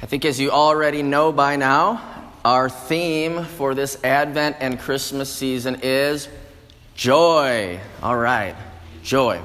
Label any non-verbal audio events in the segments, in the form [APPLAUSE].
I think, as you already know by now, our theme for this Advent and Christmas season is joy. All right, joy.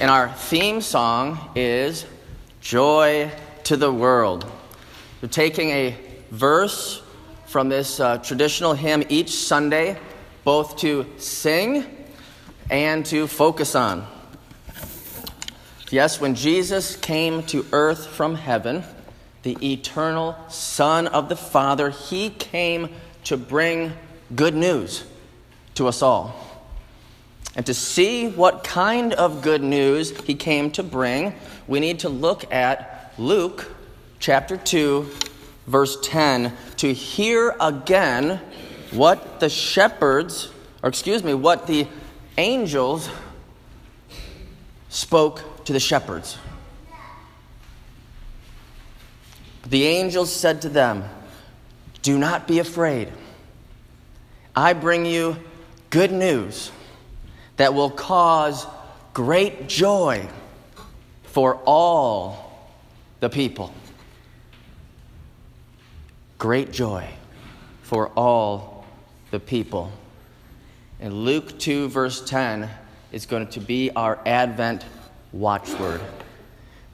And our theme song is Joy to the World. We're taking a verse from this uh, traditional hymn each Sunday, both to sing and to focus on. Yes, when Jesus came to earth from heaven, the eternal Son of the Father, he came to bring good news to us all. And to see what kind of good news he came to bring, we need to look at Luke chapter 2, verse 10, to hear again what the shepherds, or excuse me, what the angels spoke to the shepherds. The angels said to them, Do not be afraid. I bring you good news that will cause great joy for all the people. Great joy for all the people. And Luke 2, verse 10 is going to be our Advent watchword.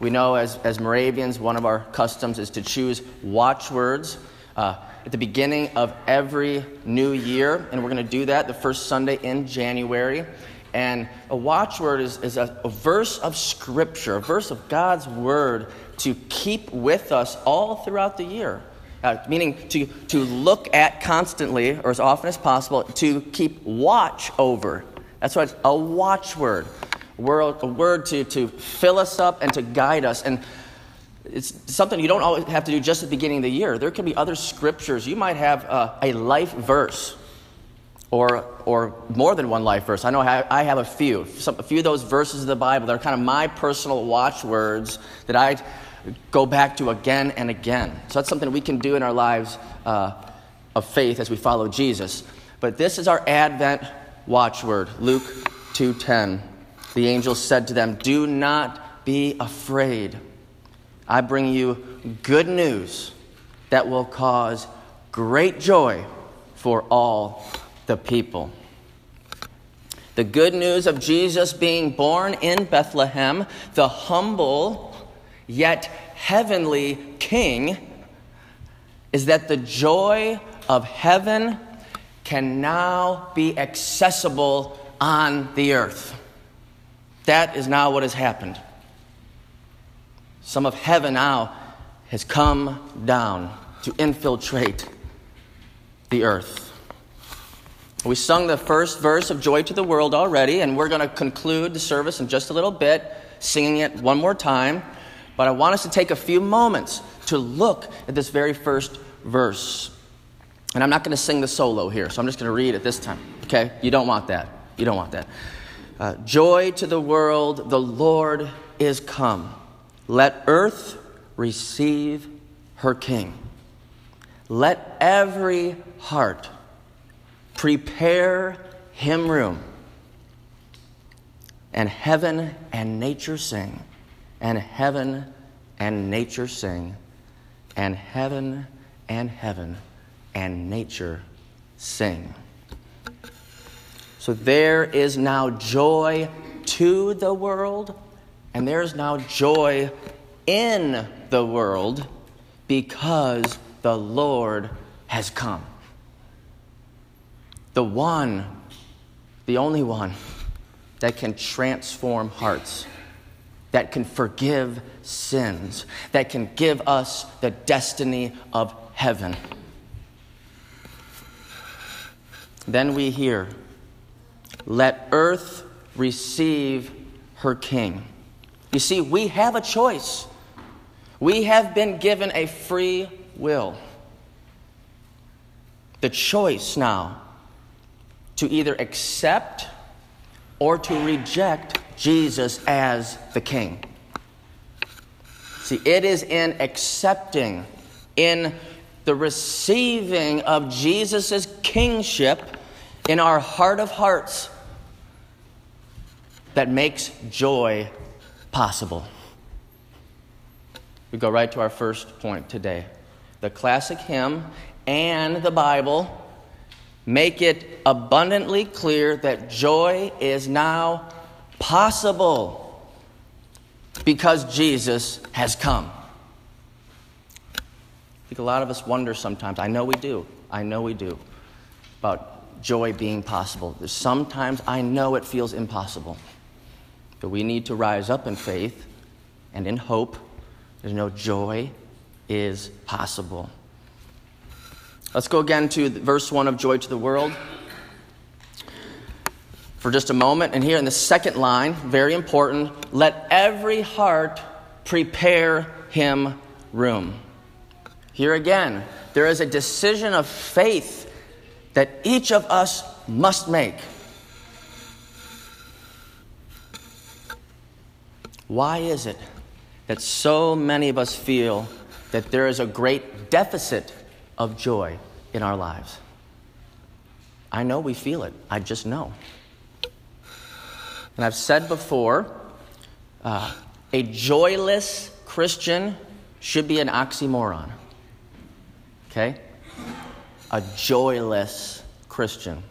We know as, as Moravians, one of our customs is to choose watchwords uh, at the beginning of every new year, and we're going to do that the first Sunday in January. And a watchword is, is a, a verse of Scripture, a verse of God's Word to keep with us all throughout the year. Uh, meaning to, to look at constantly, or as often as possible, to keep watch over. That's what a watchword word, a word to, to fill us up and to guide us. And it's something you don't always have to do just at the beginning of the year. There can be other scriptures. You might have a, a life verse or, or more than one life verse. I know I have a few. Some, a few of those verses of the Bible that are kind of my personal watchwords that I go back to again and again. So that's something we can do in our lives uh, of faith as we follow Jesus. But this is our Advent watchword, Luke 2:10. The angel said to them, Do not be afraid. I bring you good news that will cause great joy for all the people. The good news of Jesus being born in Bethlehem, the humble yet heavenly King, is that the joy of heaven can now be accessible on the earth. That is now what has happened. Some of heaven now has come down to infiltrate the earth. We sung the first verse of Joy to the World already, and we're going to conclude the service in just a little bit, singing it one more time. But I want us to take a few moments to look at this very first verse. And I'm not going to sing the solo here, so I'm just going to read it this time. Okay? You don't want that. You don't want that. Uh, Joy to the world, the Lord is come. Let earth receive her King. Let every heart prepare him room. And heaven and nature sing, and heaven and nature sing, and heaven and heaven and nature sing. So there is now joy to the world, and there is now joy in the world because the Lord has come. The one, the only one that can transform hearts, that can forgive sins, that can give us the destiny of heaven. Then we hear let earth receive her king. You see, we have a choice. We have been given a free will. The choice now to either accept or to reject Jesus as the king. See, it is in accepting, in the receiving of Jesus' kingship in our heart of hearts that makes joy possible. we go right to our first point today. The classic hymn and the Bible make it abundantly clear that joy is now possible because Jesus has come. I think a lot of us wonder sometimes. I know we do. I know we do. About joy being possible. Sometimes I know it feels impossible. But we need to rise up in faith and in hope. There's no joy is possible. Let's go again to verse 1 of Joy to the World for just a moment. And here in the second line, very important let every heart prepare him room. Here again, there is a decision of faith that each of us must make. Why is it that so many of us feel that there is a great deficit of joy in our lives? I know we feel it, I just know. And I've said before, uh, a joyless Christian should be an oxymoron. Okay? A joyless Christian.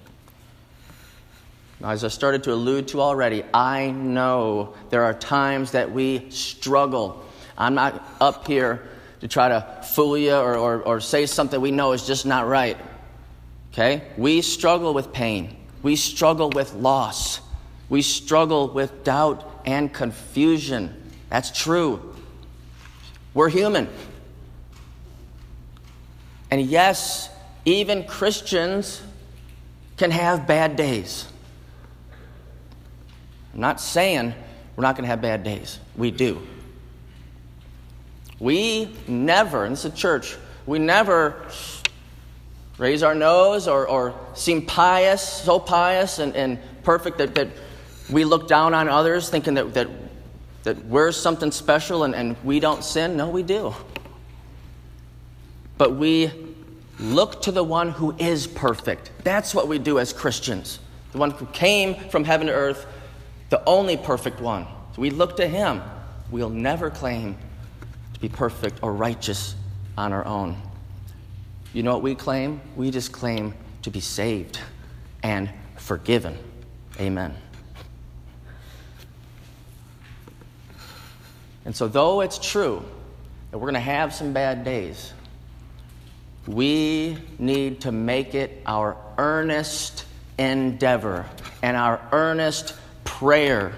Now, as I started to allude to already, I know there are times that we struggle. I'm not up here to try to fool you or, or, or say something we know is just not right. Okay? We struggle with pain, we struggle with loss. We struggle with doubt and confusion. That's true. We're human. And yes, even Christians can have bad days. I'm not saying we're not going to have bad days. We do. We never, and this is a church, we never raise our nose or, or seem pious, so pious and, and perfect that, that we look down on others thinking that, that, that we're something special and, and we don't sin. No, we do. But we look to the one who is perfect. That's what we do as Christians. The one who came from heaven to earth, the only perfect one. So we look to him. We'll never claim to be perfect or righteous on our own. You know what we claim? We just claim to be saved and forgiven. Amen. And so, though it's true that we're going to have some bad days, we need to make it our earnest endeavor and our earnest prayer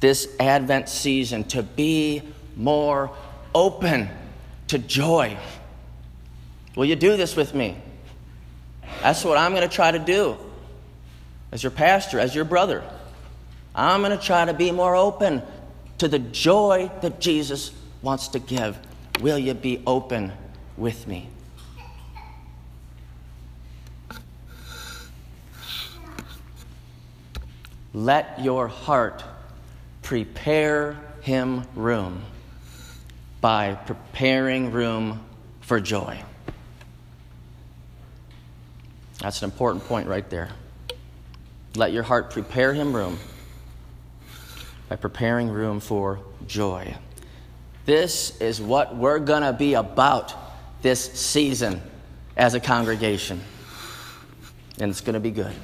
this Advent season to be more open to joy. Will you do this with me? That's what I'm going to try to do as your pastor, as your brother. I'm going to try to be more open to the joy that Jesus wants to give. Will you be open with me? Let your heart prepare him room by preparing room for joy. That's an important point right there. Let your heart prepare him room by preparing room for joy. This is what we're going to be about this season as a congregation. And it's going to be good.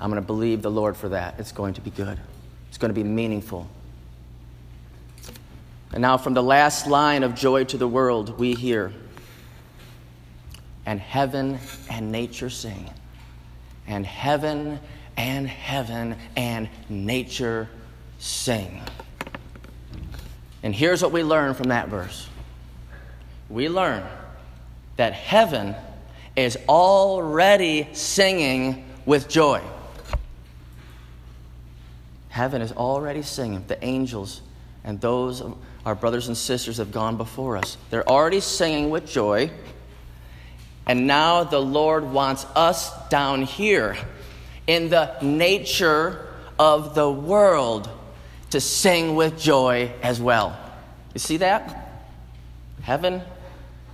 I'm going to believe the Lord for that. It's going to be good, it's going to be meaningful. And now, from the last line of Joy to the World, we hear, and heaven and nature sing, and heaven and heaven and nature sing. And here's what we learn from that verse we learn that heaven is already singing with joy. Heaven is already singing. The angels and those our brothers and sisters have gone before us. They're already singing with joy. And now the Lord wants us down here in the nature of the world to sing with joy as well. You see that? Heaven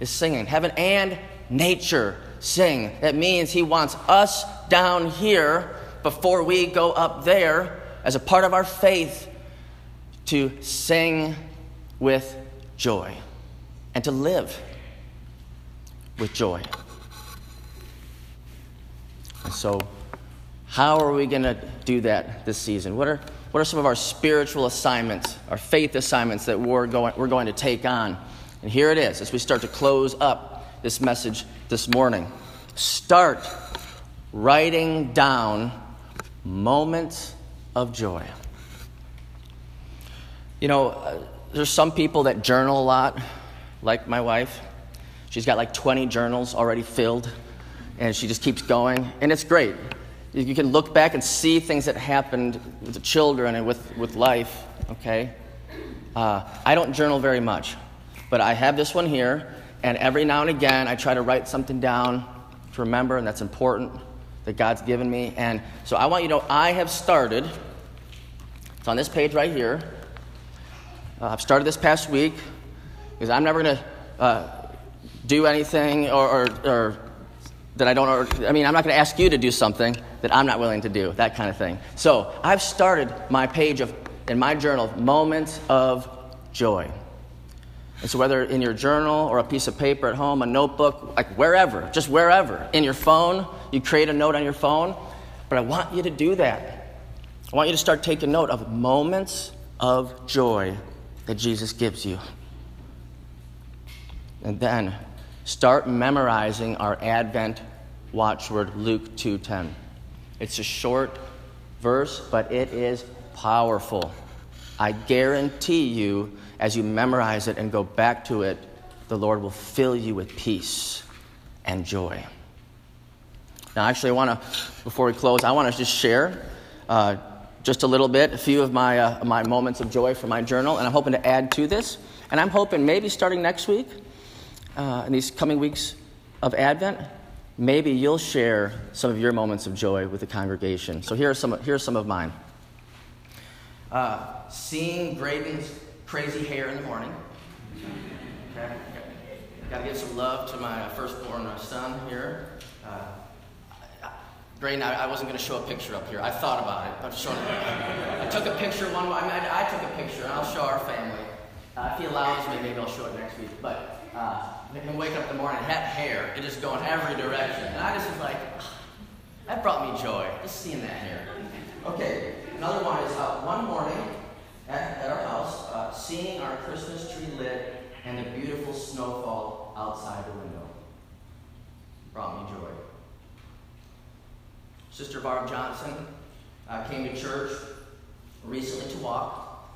is singing. Heaven and nature sing. That means He wants us down here before we go up there as a part of our faith to sing with joy and to live with joy. And so, how are we going to do that this season? What are, what are some of our spiritual assignments, our faith assignments that we're going, we're going to take on? And here it is as we start to close up this message this morning. Start writing down moments of joy. You know, uh, there's some people that journal a lot, like my wife. She's got like 20 journals already filled, and she just keeps going, and it's great. You can look back and see things that happened with the children and with, with life, okay? Uh, I don't journal very much, but I have this one here, and every now and again I try to write something down to remember, and that's important that God's given me. And so I want you to know I have started, it's on this page right here. Uh, I've started this past week because I'm never going to uh, do anything or, or, or, that I don't, or, I mean, I'm not going to ask you to do something that I'm not willing to do, that kind of thing. So I've started my page of, in my journal, moments of joy. And so, whether in your journal or a piece of paper at home, a notebook, like wherever, just wherever, in your phone, you create a note on your phone. But I want you to do that. I want you to start taking note of moments of joy that Jesus gives you. And then start memorizing our Advent watchword, Luke 2:10. It's a short verse, but it is powerful. I guarantee you as you memorize it and go back to it, the Lord will fill you with peace and joy. Now, actually, I want to, before we close, I want to just share uh, just a little bit, a few of my, uh, my moments of joy from my journal, and I'm hoping to add to this. And I'm hoping maybe starting next week, uh, in these coming weeks of Advent, maybe you'll share some of your moments of joy with the congregation. So here are some, here are some of mine. Uh, seeing Graydon's crazy hair in the morning. Okay. Got to give some love to my firstborn son here. Uh, Graydon, I, I wasn't going to show a picture up here. I thought about it. I'm showing I took a picture one. I, mean, I, I took a picture, and I'll show our family. Uh, if he allows me, maybe I'll show it next week. But uh, him waking up in the morning, had hair, it just going every direction, and I just was like, that brought me joy, just seeing that hair. Okay, another one is uh, one morning at, at our house, uh, seeing our Christmas tree lit and the beautiful snowfall outside the window brought me joy. Sister Barb Johnson uh, came to church recently to walk,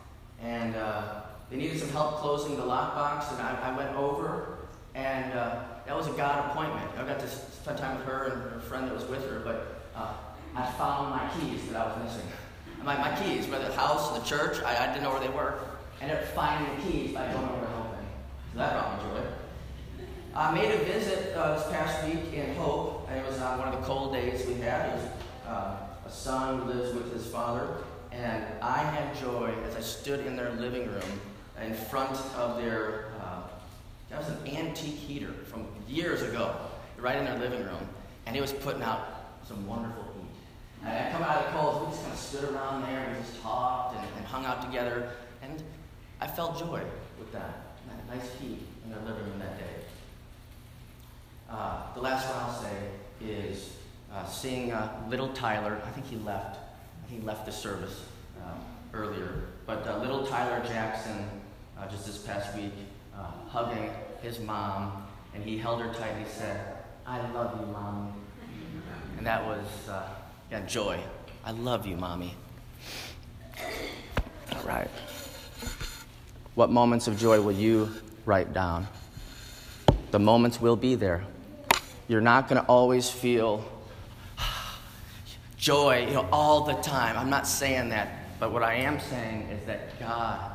and uh, they needed some help closing the lockbox, and I, I went over, and uh, that was a God appointment. I got to spend time with her and her friend that was with her, but uh, I found my keys that I was missing my, my keys, whether the house or the church, I, I didn't know where they were. Ended up finding the keys by going over to helping. So that brought me joy. I made a visit uh, this past week in Hope. It was uh, one of the cold days we had. It was uh, a son who lives with his father. And I had joy as I stood in their living room in front of their, uh, that was an antique heater from years ago, right in their living room. And it was putting out some wonderful heat. and I come out of the cold, we just kind of stood around there, and just talked and, and hung out together, I felt joy with that. nice heat in their living room that day. Uh, the last one I'll say is uh, seeing uh, little Tyler. I think he left. He left the service um, earlier, but uh, little Tyler Jackson, uh, just this past week, uh, hugging his mom, and he held her tight and he said, "I love you, Mommy. and that was yeah, joy. I love you, mommy. All right. What moments of joy will you write down? The moments will be there. You're not going to always feel [SIGHS] joy, you know, all the time. I'm not saying that, but what I am saying is that God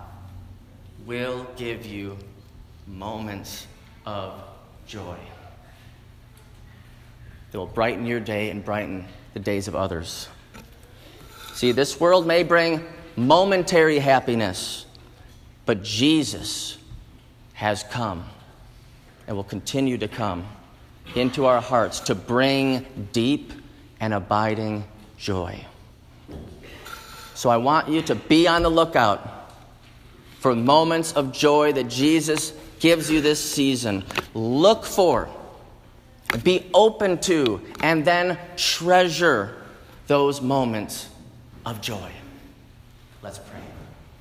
will give you moments of joy that will brighten your day and brighten the days of others. See, this world may bring momentary happiness, but Jesus has come and will continue to come into our hearts to bring deep and abiding joy. So I want you to be on the lookout for moments of joy that Jesus gives you this season. Look for, be open to, and then treasure those moments of joy. Let's pray.